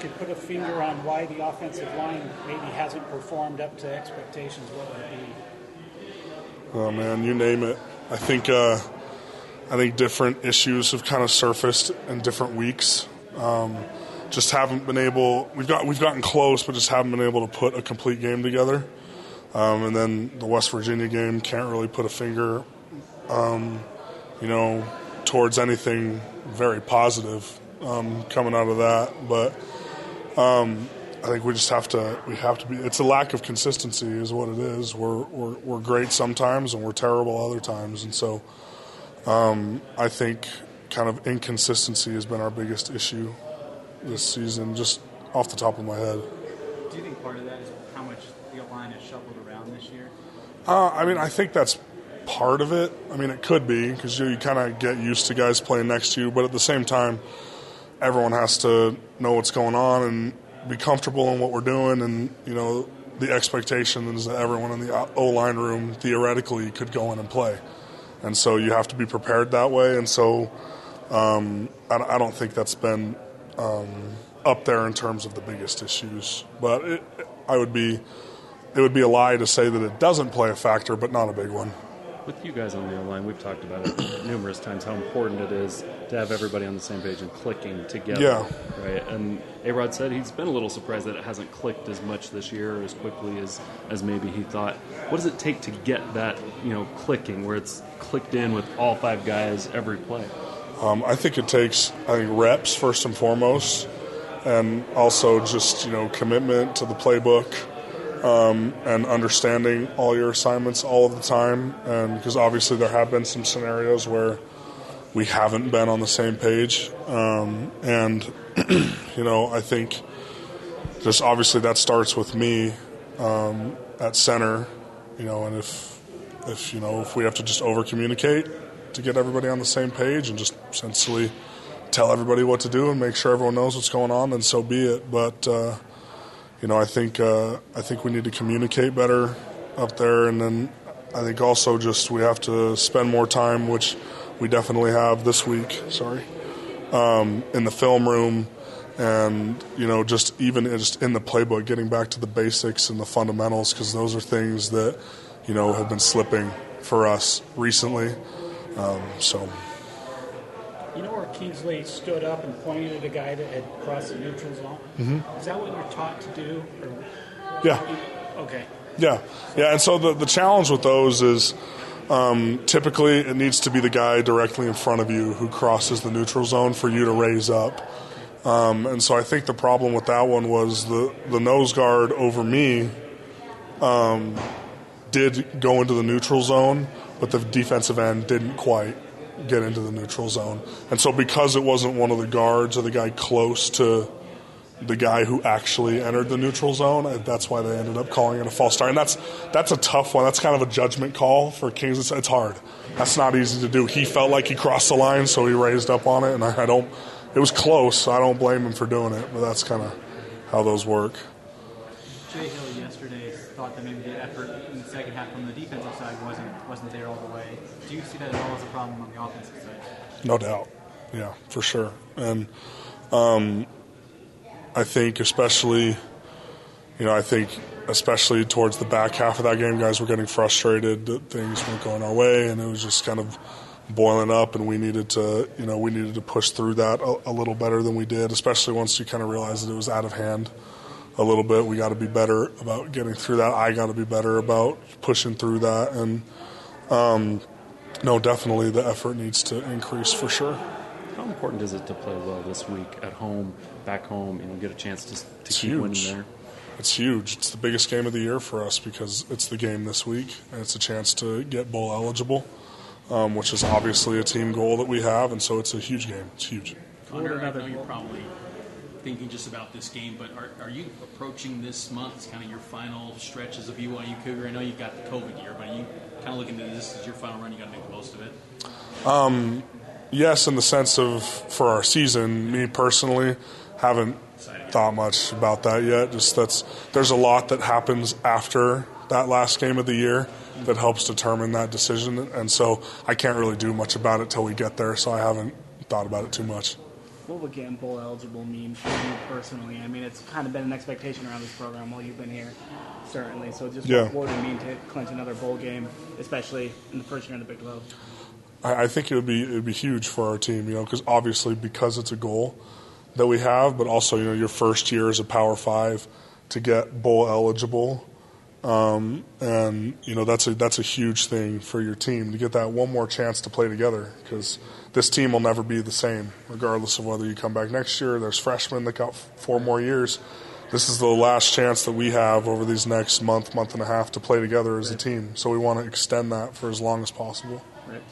could put a finger on why the offensive line maybe hasn't performed up to expectations, what would it be? Oh man, you name it. I think uh, I think different issues have kind of surfaced in different weeks. Um, just haven't been able. We've got we've gotten close, but just haven't been able to put a complete game together. Um, and then the West Virginia game can't really put a finger, um, you know, towards anything very positive um, coming out of that. But um, I think we just have to we have to be. It's a lack of consistency, is what it is. We're we're, we're great sometimes, and we're terrible other times, and so um, I think kind of inconsistency has been our biggest issue this season, just off the top of my head. Do you think part of that is how much the line is shuffled around this year? Uh, I mean, I think that's part of it. I mean, it could be because you, you kind of get used to guys playing next to you, but at the same time, everyone has to know what's going on and be comfortable in what we're doing. And, you know, the expectation is that everyone in the O line room theoretically could go in and play. And so you have to be prepared that way. And so um, I, I, don't think that's been um, up there in terms of the biggest issues. But it, I would be, it would be a lie to say that it doesn't play a factor, but not a big one with you guys on the line, we've talked about it numerous times how important it is to have everybody on the same page and clicking together. Yeah. Right. And Arod said he's been a little surprised that it hasn't clicked as much this year or as quickly as, as maybe he thought. What does it take to get that, you know, clicking where it's clicked in with all five guys every play? Um, I think it takes, I think, reps first and foremost, and also just you know commitment to the playbook um, and understanding all your assignments all of the time. And because obviously there have been some scenarios where we haven't been on the same page. Um, and, you know, I think just obviously that starts with me um, at center, you know, and if, if, you know, if we have to just over communicate to get everybody on the same page and just essentially tell everybody what to do and make sure everyone knows what's going on, then so be it. But, uh, you know, I think uh, I think we need to communicate better up there, and then I think also just we have to spend more time, which we definitely have this week. Sorry, um, in the film room, and you know, just even just in the playbook, getting back to the basics and the fundamentals, because those are things that you know have been slipping for us recently. Um, so. You know where Kingsley stood up and pointed at a guy that had crossed the neutral zone? Mm-hmm. Is that what you're taught to do? Or... Yeah. Okay. Yeah, yeah, and so the the challenge with those is um, typically it needs to be the guy directly in front of you who crosses the neutral zone for you to raise up. Um, and so I think the problem with that one was the the nose guard over me um, did go into the neutral zone, but the defensive end didn't quite get into the neutral zone. And so, because it wasn't one of the guards or the guy close to the guy who actually entered the neutral zone, uh, that's why they ended up calling it a false start. And that's that's a tough one. That's kind of a judgment call for Kings. It's, it's hard. That's not easy to do. He felt like he crossed the line, so he raised up on it, and I, I don't. It was close, so I don't blame him for doing it. But that's kind of how those work. Jay Hill yesterday thought that maybe the effort in the second half from the defensive side wasn't wasn't there all the way. Do you see that at all as a problem on the offensive side? No doubt. Yeah, for sure. And um, I think especially, you know, I think especially towards the back half of that game, guys were getting frustrated that things weren't going our way, and it was just kind of boiling up, and we needed to, you know, we needed to push through that a, a little better than we did, especially once you kind of realized that it was out of hand a little bit. We got to be better about getting through that. I got to be better about pushing through that, and um, no, definitely the effort needs to increase for sure. How important is it to play well this week at home, back home? You know, get a chance to, to keep huge. winning there. It's huge. It's the biggest game of the year for us because it's the game this week, and it's a chance to get bowl eligible, um, which is obviously a team goal that we have, and so it's a huge game. It's huge. Hunter, I know you're probably thinking just about this game, but are, are you approaching this month as kind of your final stretch as a BYU Cougar? I know you've got the COVID year, but are you kind of looking at this as your final run? You got to make the most of it. Um, yes, in the sense of for our season. Me personally, haven't thought much about that yet. Just that's there's a lot that happens after that last game of the year that helps determine that decision, and so I can't really do much about it till we get there. So I haven't thought about it too much. What would bowl eligible mean for you personally? I mean, it's kind of been an expectation around this program while you've been here, certainly. So just Yeah. what, what would it mean to clinch another bowl game, especially in the first year in the Big 12? I, I think it would be it would be huge for our team, you know, because obviously because it's a goal that we have, but also you know your first year as a Power Five to get bowl eligible, um, and you know that's a that's a huge thing for your team to get that one more chance to play together because this team will never be the same regardless of whether you come back next year. There's freshmen that got four more years. This is the last chance that we have over these next month, month and a half to play together as a team. So we want to extend that for as long as possible. Right.